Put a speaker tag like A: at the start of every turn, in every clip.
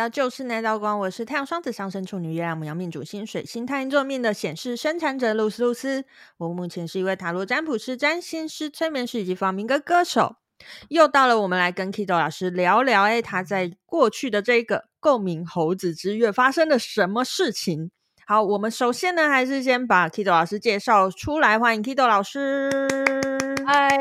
A: 到就是那道光，我是太阳双子上升处女月亮牡羊命主星水星太阴坐命的显示生产者露丝露丝。我目前是一位塔罗占卜师、占星师、催眠师以及放民歌歌手。又到了我们来跟 Kido 老师聊聊，哎，他在过去的这个共鸣猴子之月发生了什么事情？好，我们首先呢，还是先把 Kido 老师介绍出来，欢迎 Kido 老师。
B: 嗨。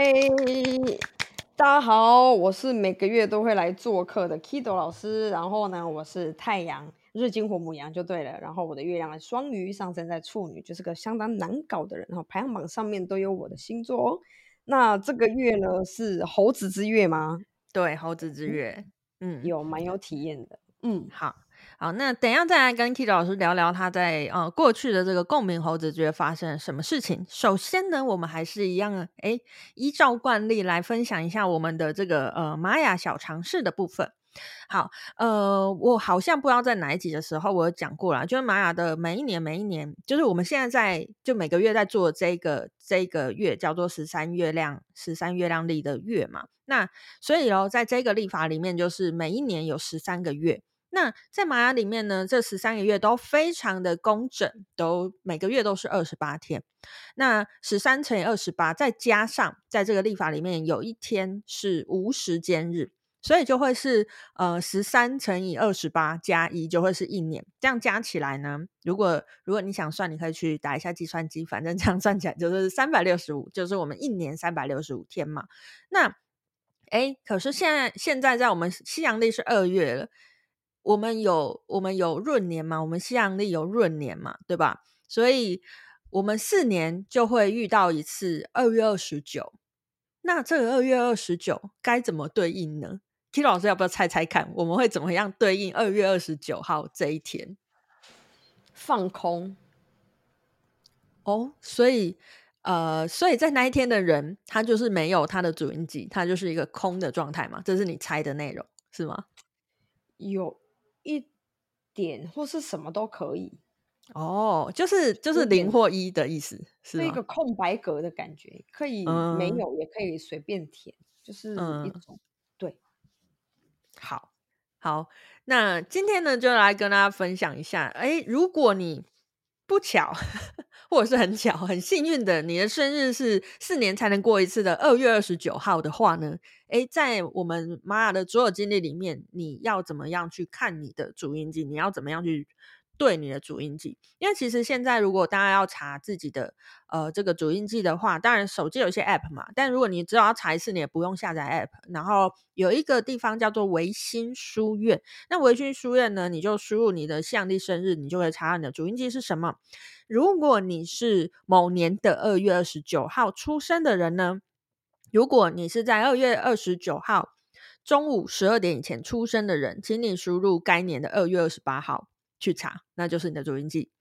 B: 大家好，我是每个月都会来做客的 Kido 老师。然后呢，我是太阳日金火母羊就对了。然后我的月亮是双鱼，上升在处女，就是个相当难搞的人。然后排行榜上面都有我的星座哦。那这个月呢是猴子之月吗？
A: 对，猴子之月，
B: 嗯，有蛮有体验的。嗯，
A: 好。好，那等一下再来跟 Kido 老师聊聊他在呃过去的这个共鸣猴子之月发生什么事情。首先呢，我们还是一样，哎，依照惯例来分享一下我们的这个呃玛雅小常识的部分。好，呃，我好像不知道在哪一集的时候我有讲过了，就是玛雅的每一年每一年，就是我们现在在就每个月在做这个这个月叫做十三月亮十三月亮历的月嘛。那所以哦，在这个历法里面，就是每一年有十三个月。那在玛雅里面呢，这十三个月都非常的工整，都每个月都是二十八天。那十三乘以二十八，再加上在这个历法里面有一天是无时间日，所以就会是呃十三乘以二十八加一就会是一年。这样加起来呢，如果如果你想算，你可以去打一下计算机，反正这样算起来就是三百六十五，就是我们一年三百六十五天嘛。那诶，可是现在现在在我们西洋历是二月了。我们有我们有闰年嘛？我们西洋历有闰年嘛？对吧？所以我们四年就会遇到一次二月二十九。那这个二月二十九该怎么对应呢？Kido 老师要不要猜猜看？我们会怎么样对应二月二十九号这一天？
B: 放空
A: 哦，所以呃，所以在那一天的人，他就是没有他的主印记，他就是一个空的状态嘛。这是你猜的内容是吗？
B: 有。一点或是什么都可以。
A: 哦，就是就是零或一的意思，是
B: 一个空白格的感觉，可以没。有，也可以随便填，嗯、就是一种、嗯、对。
A: 好，好，那今天呢，就来跟大家分享一下，哎，如果你不巧，或者是很巧、很幸运的，你的生日是四年才能过一次的二月二十九号的话呢？诶，在我们玛雅的所有经历里面，你要怎么样去看你的主印记？你要怎么样去对你的主印记？因为其实现在如果大家要查自己的呃这个主印记的话，当然手机有一些 App 嘛，但如果你只要查一次，你也不用下载 App。然后有一个地方叫做维新书院，那维新书院呢，你就输入你的相历生日，你就会查到你的主印记是什么。如果你是某年的二月二十九号出生的人呢？如果你是在二月二十九号中午十二点以前出生的人，请你输入该年的二月二十八号去查，那就是你的主印记。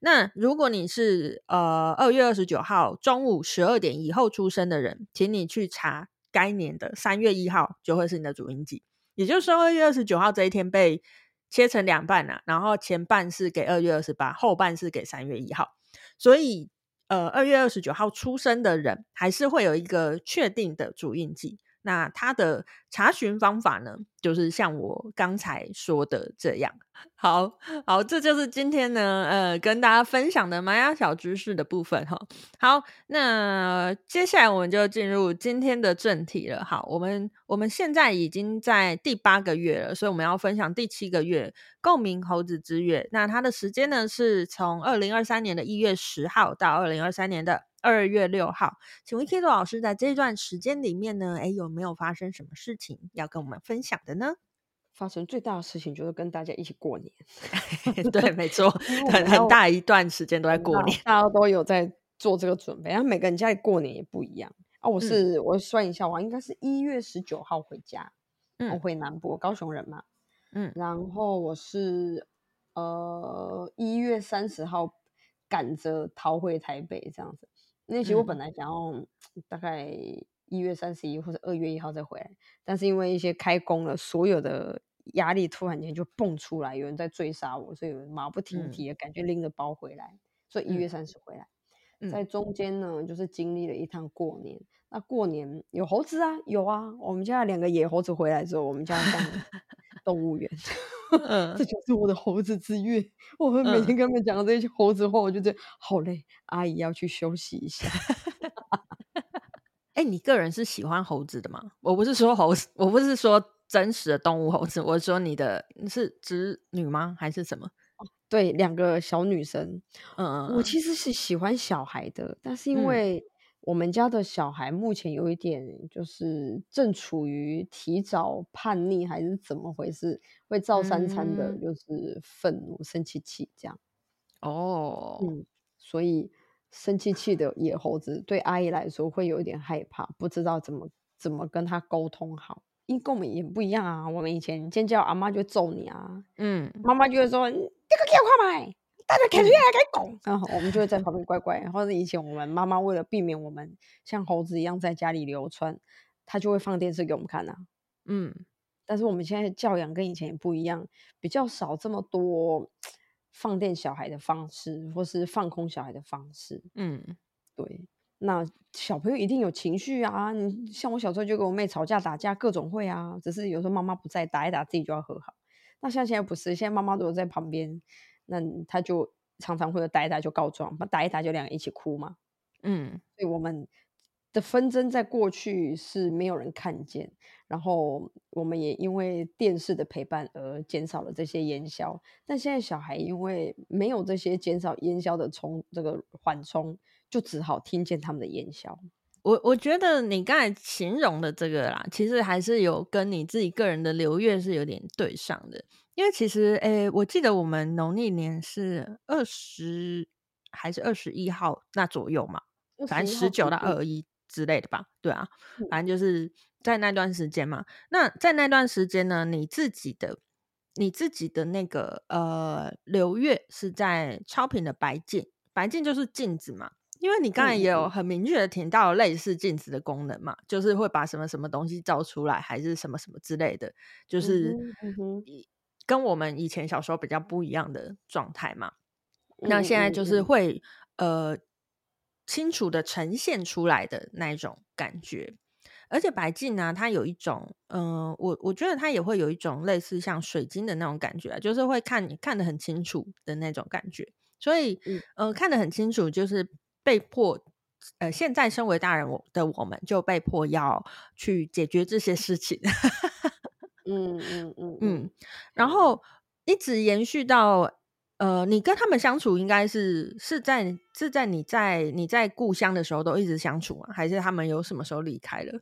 A: 那如果你是呃二月二十九号中午十二点以后出生的人，请你去查该年的三月一号，就会是你的主印记。也就是说，二月二十九号这一天被切成两半了，啊，然后前半是给二月二十八，后半是给三月一号，所以。呃，二月二十九号出生的人还是会有一个确定的主印记。那他的查询方法呢，就是像我刚才说的这样。好好，这就是今天呢，呃，跟大家分享的玛雅小知识的部分哈。好，那接下来我们就进入今天的正题了。好，我们我们现在已经在第八个月了，所以我们要分享第七个月共鸣猴子之月。那它的时间呢，是从二零二三年的一月十号到二零二三年的。二月六号，请问 Kido 老师在这段时间里面呢，诶，有没有发生什么事要跟我们分享的呢？
B: 发生最大的事情就是跟大家一起过年，
A: 对，没错，很很大一段时间都在过年，
B: 大家都有在做这个准备。然后每个人家里过年也不一样啊。我是、嗯、我算一下，我应该是一月十九号回家，嗯，我回南部，高雄人嘛，嗯，然后我是呃一月三十号赶着逃回台北这样子。那其实我本来想要大概一月三十一或者二月一号再回来，但是因为一些开工了，所有的压力突然间就蹦出来，有人在追杀我，所以马不停蹄的感觉拎着包回来，所以一月三十回来。在中间呢，就是经历了一趟过年。那过年有猴子啊，有啊，我们家两个野猴子回来之后，我们家上 动物园。嗯，这就是我的猴子之月。我会每天跟他们讲这些猴子话，我就觉得好累。阿姨要去休息一下。
A: 哎、欸，你个人是喜欢猴子的吗？我不是说猴子，我不是说真实的动物猴子，我是说你的是侄女吗？还是什么？
B: 对，两个小女生。嗯，我其实是喜欢小孩的，但是因为我们家的小孩目前有一点就是正处于提早叛逆，还是怎么回事？会造三餐的，就是愤怒、生气气这样。哦，嗯，所以。生气气的野猴子对阿姨来说会有一点害怕，不知道怎么怎么跟他沟通好，因为跟我们也不一样啊。我们以前尖叫，阿妈就会揍你啊，嗯，妈妈就会说：“这个给我快买，大家看出来给拱。”然后我们就会在旁边乖乖。或者以前我们妈妈为了避免我们像猴子一样在家里流窜，她就会放电视给我们看啊。嗯，但是我们现在教养跟以前也不一样，比较少这么多。放电小孩的方式，或是放空小孩的方式，嗯，对。那小朋友一定有情绪啊，你像我小时候就跟我妹吵架打架，各种会啊。只是有时候妈妈不在，打一打自己就要和好。那像现在不是，现在妈妈都有在旁边，那他就常常会有打一打就告状，打一打就两个人一起哭嘛。嗯，所以我们。的纷争在过去是没有人看见，然后我们也因为电视的陪伴而减少了这些烟消。但现在小孩因为没有这些减少烟消的冲这个缓冲，就只好听见他们的烟消。
A: 我我觉得你刚才形容的这个啦，其实还是有跟你自己个人的流月是有点对上的。因为其实，诶，我记得我们农历年是二十还是二十一号那左右嘛，反正十九到二十一。之类的吧，对啊，反正就是在那段时间嘛。那在那段时间呢，你自己的你自己的那个呃流月是在超频的白镜，白镜就是镜子嘛。因为你刚才也有很明确的提到类似镜子的功能嘛，就是会把什么什么东西照出来，还是什么什么之类的，就是跟我们以前小时候比较不一样的状态嘛。那现在就是会呃。清楚的呈现出来的那一种感觉，而且白镜呢，它有一种，嗯、呃，我我觉得它也会有一种类似像水晶的那种感觉，就是会看你看得很清楚的那种感觉。所以，嗯、呃，看得很清楚，就是被迫，呃，现在身为大人我的我们就被迫要去解决这些事情。嗯嗯嗯嗯，然后一直延续到。呃，你跟他们相处应该是是在是在你在你在故乡的时候都一直相处吗？还是他们有什么时候离开了？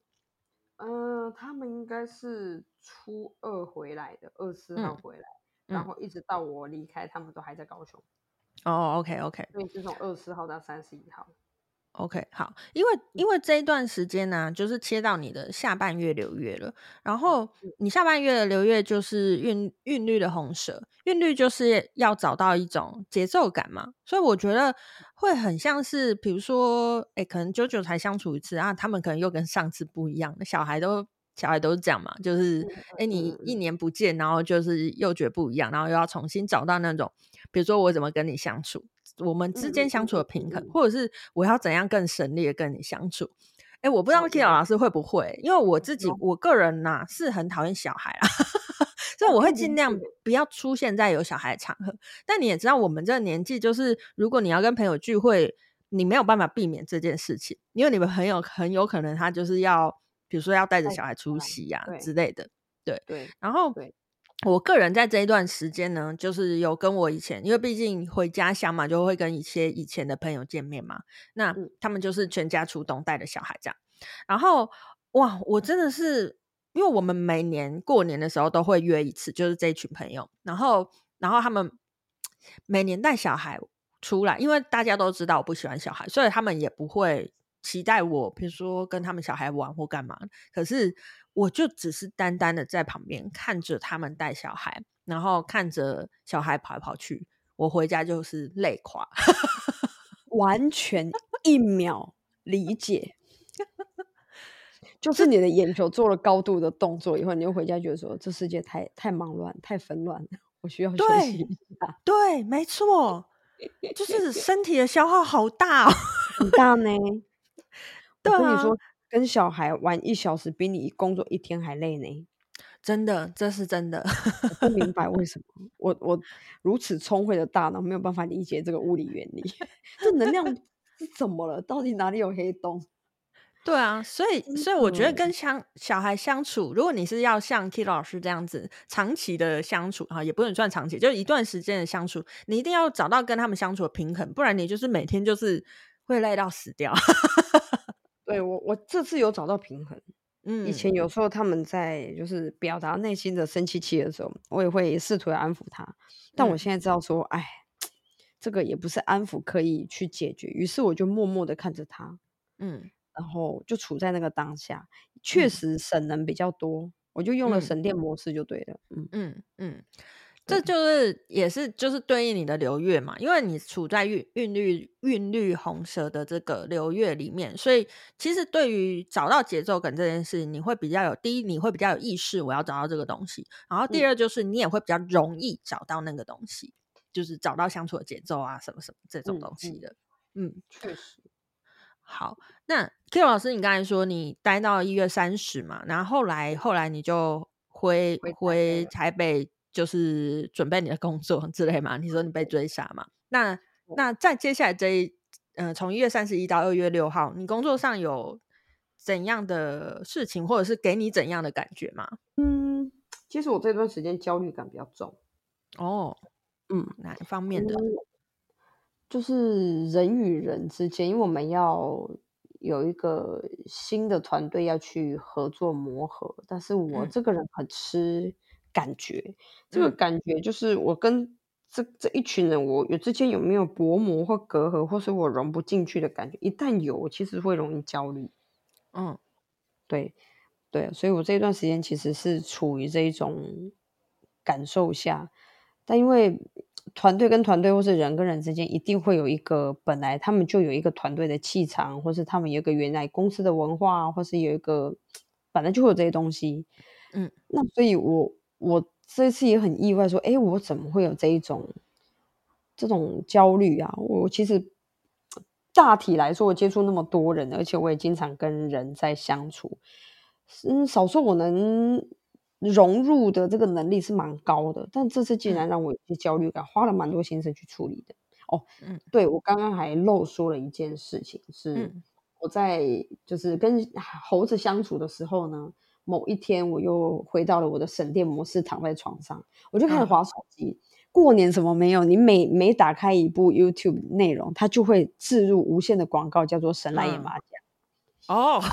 B: 呃，他们应该是初二回来的，二十四号回来，嗯、然后一直到我离开，他们都还在高雄。
A: 哦，OK OK，
B: 所以是从二十四号到三十一号。
A: OK，好，因为因为这一段时间呢、啊，就是切到你的下半月流月了。然后你下半月的流月就是韵韵律的红蛇，韵律就是要找到一种节奏感嘛。所以我觉得会很像是，比如说，哎，可能久久才相处一次啊，他们可能又跟上次不一样。小孩都小孩都是这样嘛，就是哎，你一年不见，然后就是又觉得不一样，然后又要重新找到那种，比如说我怎么跟你相处。我们之间相处的平衡，或者是我要怎样更省力的跟你相处？哎，我不知道 Kira 老师会不会，因为我自己我个人呐、啊、是很讨厌小孩啊，所以我会尽量不要出现在有小孩的场合。但你也知道，我们这个年纪，就是如果你要跟朋友聚会，你没有办法避免这件事情，因为你们朋友很有可能他就是要，比如说要带着小孩出席呀、啊、之类的，对对，然后。我个人在这一段时间呢，就是有跟我以前，因为毕竟回家乡嘛，就会跟一些以前的朋友见面嘛。那他们就是全家出动带着小孩这样。然后哇，我真的是，因为我们每年过年的时候都会约一次，就是这一群朋友。然后，然后他们每年带小孩出来，因为大家都知道我不喜欢小孩，所以他们也不会期待我，比如说跟他们小孩玩或干嘛。可是。我就只是单单的在旁边看着他们带小孩，然后看着小孩跑来跑去，我回家就是累垮，
B: 完全一秒理解，就是你的眼球做了高度的动作以后，你就回家觉得说，这世界太太忙乱，太纷乱了，我需要休息一下。
A: 对，对，没错，就是身体的消耗好大哦，
B: 很大呢。对啊。跟小孩玩一小时，比你工作一天还累呢。
A: 真的，这是真的。
B: 我不明白为 什么我我如此聪慧的大脑没有办法理解这个物理原理。这能量是怎么了？到底哪里有黑洞？
A: 对啊，所以所以我觉得跟相小孩相处，如果你是要像 Kira 老师这样子长期的相处啊，也不能算长期，就一段时间的相处，你一定要找到跟他们相处的平衡，不然你就是每天就是会累到死掉。
B: 对，我我这次有找到平衡。嗯，以前有时候他们在就是表达内心的生气气的时候，我也会试图要安抚他，但我现在知道说，哎、嗯，这个也不是安抚可以去解决，于是我就默默的看着他，嗯。然后就处在那个当下，确实省能比较多，嗯、我就用了省电模式就对了。嗯
A: 嗯嗯，这就是也是就是对应你的流月嘛，因为你处在韵韵律韵律红蛇的这个流月里面，所以其实对于找到节奏感这件事，你会比较有第一，你会比较有意识，我要找到这个东西，然后第二就是你也会比较容易找到那个东西，嗯、就是找到相处的节奏啊，什么什么这种东西的。嗯，
B: 嗯确实。
A: 好，那 Kira 老师，你刚才说你待到一月三十嘛，然后后来后来你就回回台北，就是准备你的工作之类嘛？你说你被追杀嘛？那那在接下来这一，呃，从一月三十一到二月六号，你工作上有怎样的事情，或者是给你怎样的感觉吗？
B: 嗯，其实我这段时间焦虑感比较重。
A: 哦，嗯，哪一方面的？嗯
B: 就是人与人之间，因为我们要有一个新的团队要去合作磨合，但是我这个人很吃感觉，嗯、这个感觉就是我跟这这一群人，我有之间有没有薄膜或隔阂，或是我融不进去的感觉，一旦有，我其实会容易焦虑。嗯，对对，所以我这一段时间其实是处于这一种感受下，但因为。团队跟团队，或是人跟人之间，一定会有一个本来他们就有一个团队的气场，或是他们有一个原来公司的文化，或是有一个 本来就会有这些东西。嗯，那所以我我这次也很意外，说，哎，我怎么会有这一种这种焦虑啊？我其实大体来说，我接触那么多人，而且我也经常跟人在相处，嗯，少说我能。融入的这个能力是蛮高的，但这次竟然让我有些焦虑感，花了蛮多心思去处理的。哦，嗯，对，我刚刚还漏说了一件事情，是我在就是跟猴子相处的时候呢，某一天我又回到了我的省电模式，躺在床上，我就开始滑手机。嗯、过年什么没有？你每每打开一部 YouTube 内容，它就会置入无限的广告，叫做“神来也麻将”。嗯、哦。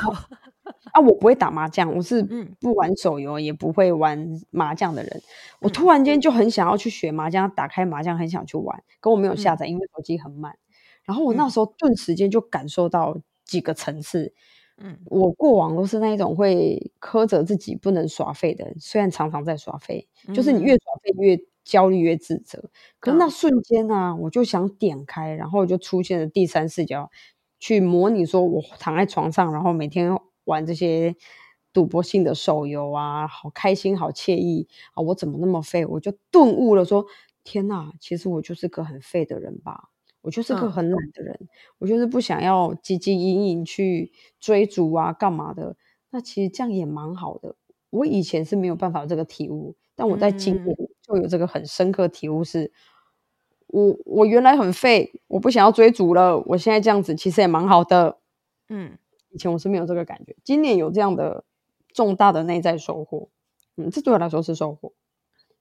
B: 啊，我不会打麻将，我是不玩手游，也不会玩麻将的人。嗯、我突然间就很想要去学麻将，打开麻将很想去玩，可我没有下载，因为手机很慢。嗯、然后我那时候顿时间就感受到几个层次。嗯，我过往都是那一种会苛责自己不能耍废的人，虽然常常在耍废，就是你越耍废越焦虑越自责。嗯、可是那瞬间呢、啊，我就想点开，然后就出现了第三视角，去模拟说我躺在床上，然后每天。玩这些赌博性的手游啊，好开心，好惬意啊！我怎么那么废？我就顿悟了说，说天哪，其实我就是个很废的人吧？我就是个很懒的人，嗯、我就是不想要汲汲营营去追逐啊，干嘛的？那其实这样也蛮好的。我以前是没有办法这个体悟，但我在今年就有这个很深刻体悟是，是、嗯、我我原来很废，我不想要追逐了。我现在这样子其实也蛮好的，嗯。以前我是没有这个感觉，今年有这样的重大的内在收获，嗯，这对我来说是收获。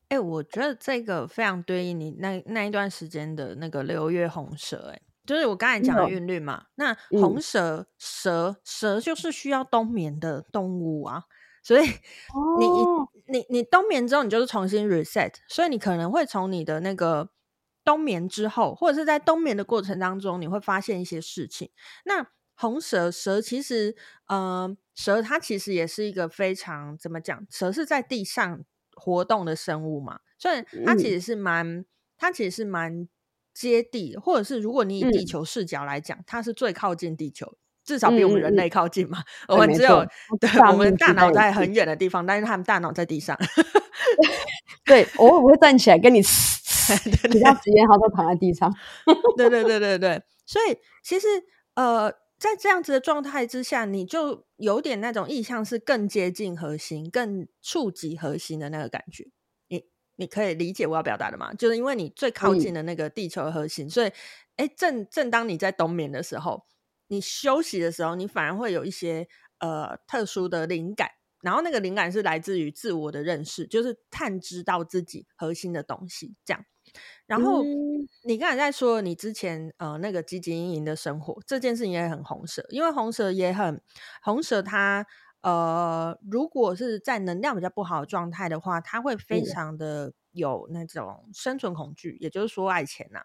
A: 哎、欸，我觉得这个非常对应你那那一段时间的那个六月红蛇、欸，哎，就是我刚才讲的韵律嘛。嗯、那红蛇蛇蛇就是需要冬眠的动物啊，所以你、哦、你你冬眠之后，你就是重新 reset，所以你可能会从你的那个冬眠之后，或者是在冬眠的过程当中，你会发现一些事情。那红蛇蛇其实，呃，蛇它其实也是一个非常怎么讲？蛇是在地上活动的生物嘛，所以它其实是蛮，嗯、它其实是蛮接地，或者是如果你以地球视角来讲，嗯、它是最靠近地球，至少比我们人类靠近嘛。我们只有对，对我们大脑在很远的地方，但是他们大脑在地上。
B: 对，偶尔我会站起来跟你，其他时间他都躺在地上。
A: 对对对对对，所以其实呃。在这样子的状态之下，你就有点那种意向是更接近核心、更触及核心的那个感觉。你你可以理解我要表达的吗？就是因为你最靠近的那个地球的核心，嗯、所以，哎，正正当你在冬眠的时候，你休息的时候，你反而会有一些呃特殊的灵感。然后那个灵感是来自于自我的认识，就是探知到自己核心的东西，这样。然后、嗯、你刚才在说你之前呃那个汲汲营营的生活这件事情也很红蛇，因为红蛇也很红蛇它，它呃如果是在能量比较不好的状态的话，它会非常的有那种生存恐惧，嗯、也就是说爱钱呐、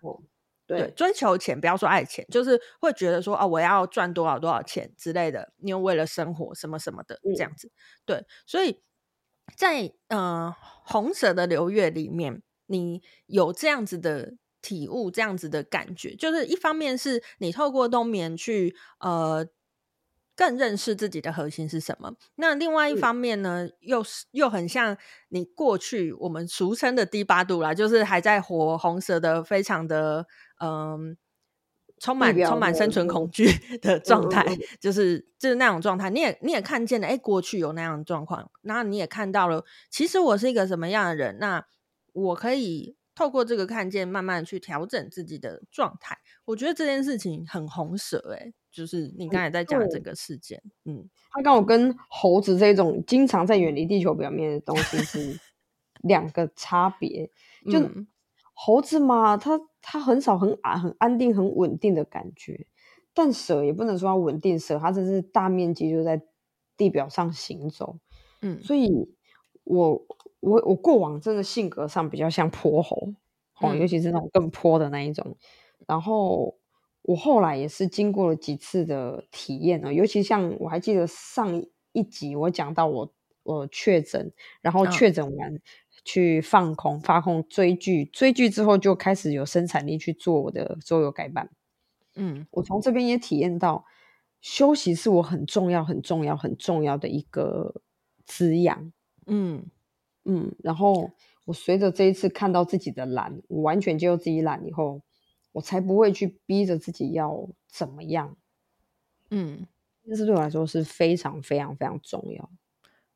A: 对，追求钱，不要说爱钱，就是会觉得说哦，我要赚多少多少钱之类的，因为为了生活什么什么的这样子。嗯、对，所以在呃红蛇的流月里面。你有这样子的体悟，这样子的感觉，就是一方面是你透过冬眠去呃更认识自己的核心是什么，那另外一方面呢，嗯、又是又很像你过去我们俗称的低八度啦，就是还在活红蛇的，非常的嗯、呃、充满充满生存恐惧的状态，嗯、就是就是那种状态，你也你也看见了，哎，过去有那样的状况，然后你也看到了，其实我是一个什么样的人，那。我可以透过这个看见，慢慢去调整自己的状态。我觉得这件事情很红蛇诶、欸，就是你刚才在讲的这个事件，嗯，嗯，
B: 它刚好跟猴子这种经常在远离地球表面的东西是 两个差别。就、嗯、猴子嘛，它它很少很安很安定很稳定的感觉，但蛇也不能说它稳定，蛇它真是大面积就在地表上行走，嗯，所以我。我我过往真的性格上比较像泼猴，哦，尤其是那种更泼的那一种。嗯、然后我后来也是经过了几次的体验呢，尤其像我还记得上一集我讲到我我确诊，然后确诊完去放空发空追剧，追剧之后就开始有生产力去做我的周游改版。嗯，我从这边也体验到，休息是我很重要很重要很重要的一个滋养。嗯。嗯，然后我随着这一次看到自己的懒，我完全接受自己懒以后，我才不会去逼着自己要怎么样。嗯，这是对我来说是非常非常非常重要。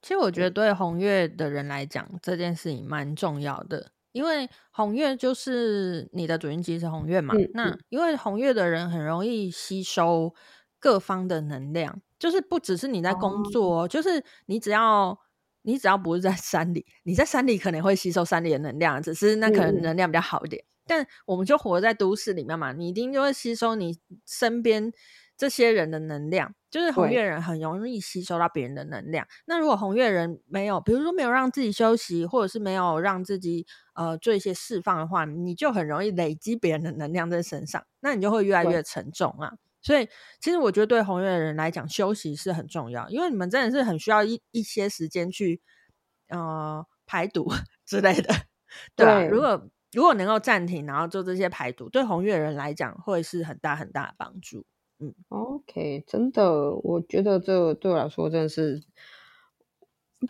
A: 其实我觉得对红月的人来讲，这件事情蛮重要的，因为红月就是你的主音机是红月嘛。嗯，那因为红月的人很容易吸收各方的能量，就是不只是你在工作，哦，就是你只要。你只要不是在山里，你在山里可能会吸收山里的能量，只是那可能能量比较好一点。嗯、但我们就活在都市里面嘛，你一定就会吸收你身边这些人的能量。就是红月人很容易吸收到别人的能量。那如果红月人没有，比如说没有让自己休息，或者是没有让自己呃做一些释放的话，你就很容易累积别人的能量在身上，那你就会越来越沉重啊。所以，其实我觉得对红月人来讲，休息是很重要，因为你们真的是很需要一一些时间去，呃，排毒 之类的，对吧？对，如果如果能够暂停，然后做这些排毒，对红月人来讲，会是很大很大的帮助。嗯
B: ，OK，真的，我觉得这对我来说真的是，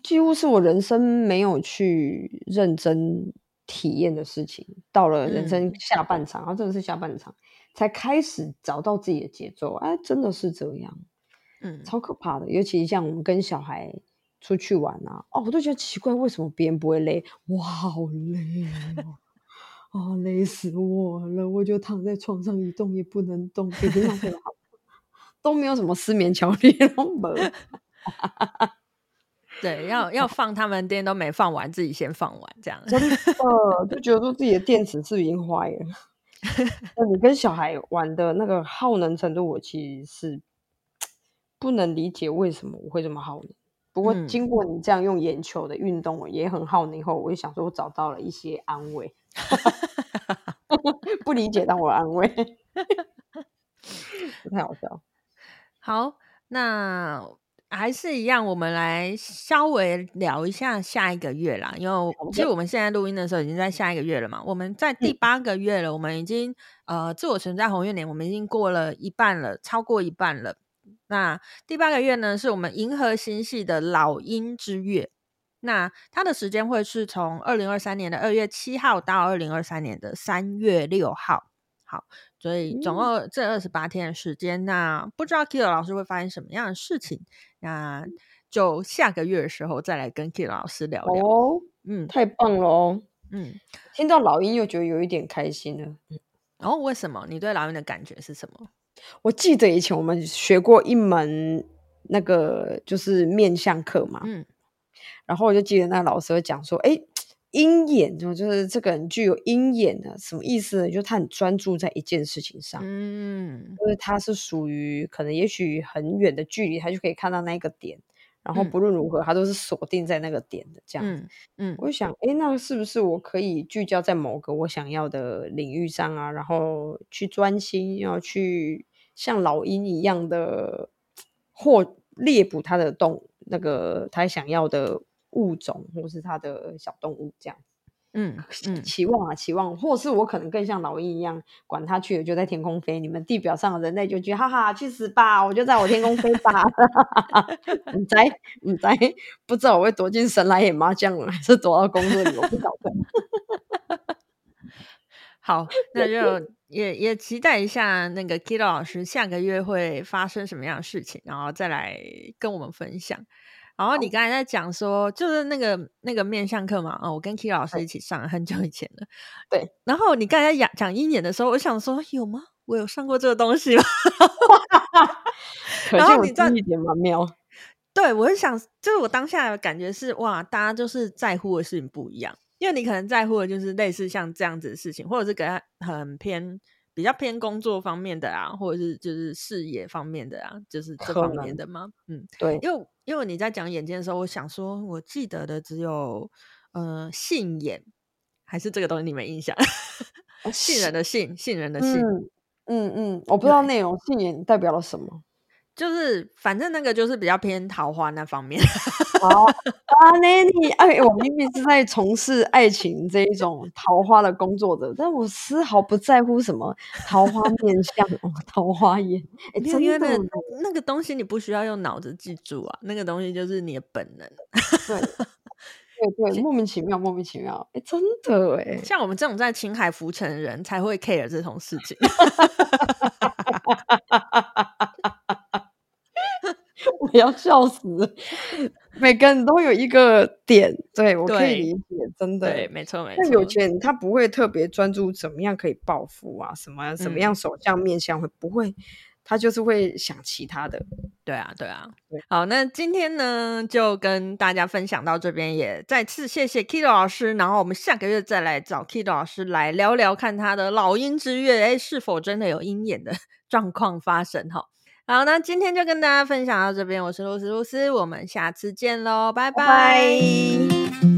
B: 几乎是我人生没有去认真体验的事情。到了人生下半场，嗯、然后真的是下半场。才开始找到自己的节奏，哎，真的是这样，嗯，超可怕的。尤其像我们跟小孩出去玩啊，哦，我都觉得奇怪，为什么别人不会累？哇，好累啊，哦，累死我了！我就躺在床上一动也不能动，别人好都没有什么失眠焦虑那种。
A: 对，要要放他们电都没放完，自己先放完，这样
B: 真的就觉得说自己的电池是不是已经坏了。那你跟小孩玩的那个耗能程度，我其实是不能理解为什么我会这么耗能。不过经过你这样用眼球的运动，也很耗能以后，我就想说，我找到了一些安慰。不理解当我安慰，太好笑。
A: 好，那。还是一样，我们来稍微聊一下下一个月啦。因为其实我们现在录音的时候已经在下一个月了嘛。我们在第八个月了，嗯、我们已经呃自我存在红月年，我们已经过了一半了，超过一半了。那第八个月呢，是我们银河星系的老鹰之月。那它的时间会是从二零二三年的二月七号到二零二三年的三月六号。好，所以总共这二十八天的时间，嗯、那不知道 Kilo 老师会发生什么样的事情，那就下个月的时候再来跟 Kilo 老师聊聊。
B: 哦，嗯，太棒了哦，嗯，听到老鹰又觉得有一点开心了。
A: 然后、哦、为什么？你对老鹰的感觉是什么？
B: 我记得以前我们学过一门那个就是面相课嘛，嗯，然后我就记得那老师会讲说，哎。鹰眼就就是这个人具有鹰眼的什么意思呢？就是他很专注在一件事情上，嗯，就是他是属于可能也许很远的距离，他就可以看到那个点，然后不论如何，他都是锁定在那个点的这样子。嗯，嗯我就想，哎，那是不是我可以聚焦在某个我想要的领域上啊？然后去专心要去像老鹰一样的 或猎捕他的动那个他想要的。物种，或是它的小动物这样，嗯 嗯，期望啊期望，或是我可能更像老鹰一样，管它去了，就在天空飞。你们地表上的人类就觉得哈哈，去死吧！我就在我天空飞吧。你猜，你猜，不知道我会躲进神来演麻将，还是躲到工作里？我不晓得。
A: 好，那就也也期待一下那个 Kilo 老师下个月会发生什么样的事情，然后再来跟我们分享。然后你刚才在讲说，就是那个那个面相课嘛，啊、哦，我跟 Kilo 老师一起上，很久以前了。
B: 对。
A: 然后你刚才讲讲鹰眼的时候，我想说有吗？我有上过这个东西吗？
B: 然后你这一点蛮妙。
A: 对，我是想，就是我当下的感觉是，哇，大家就是在乎的事情不一样，因为你可能在乎的就是类似像这样子的事情，或者是给他很偏。比较偏工作方面的啊，或者是就是事业方面的啊，就是这方面的吗？嗯，
B: 对，
A: 因为因为你在讲眼睛的时候，我想说，我记得的只有呃信眼，还是这个东西你没印象？信人的信，信人的信，
B: 嗯嗯嗯，我不知道内容，信眼代表了什么？
A: 就是反正那个就是比较偏桃花那方面。
B: 哦啊，那你哎，我明明是在从事爱情这一种桃花的工作的，但我丝毫不在乎什么桃花面相、桃花眼。哎，真的，
A: 那个、那个东西你不需要用脑子记住啊，那个东西就是你的本能。
B: 对对对，莫名其妙，莫名其妙。哎，真的哎，
A: 像我们这种在青海浮沉的人才会 care 这种事情。
B: 我要笑死！每个人都有一个点，对，我可以理解，真的，
A: 对，没错没错。
B: 但有钱人他不会特别专注怎么样可以暴富啊，什么什么样手相面相会、嗯、不会，他就是会想其他的。
A: 对啊，对啊，
B: 对。
A: 好，那今天呢就跟大家分享到这边，也再次谢谢 Kido 老师。然后我们下个月再来找 Kido 老师来聊聊，看他的老鹰之月，哎，是否真的有鹰眼的 状况发生？哈。好，那今天就跟大家分享到这边。我是露丝，露丝，我们下次见喽，拜拜。拜拜。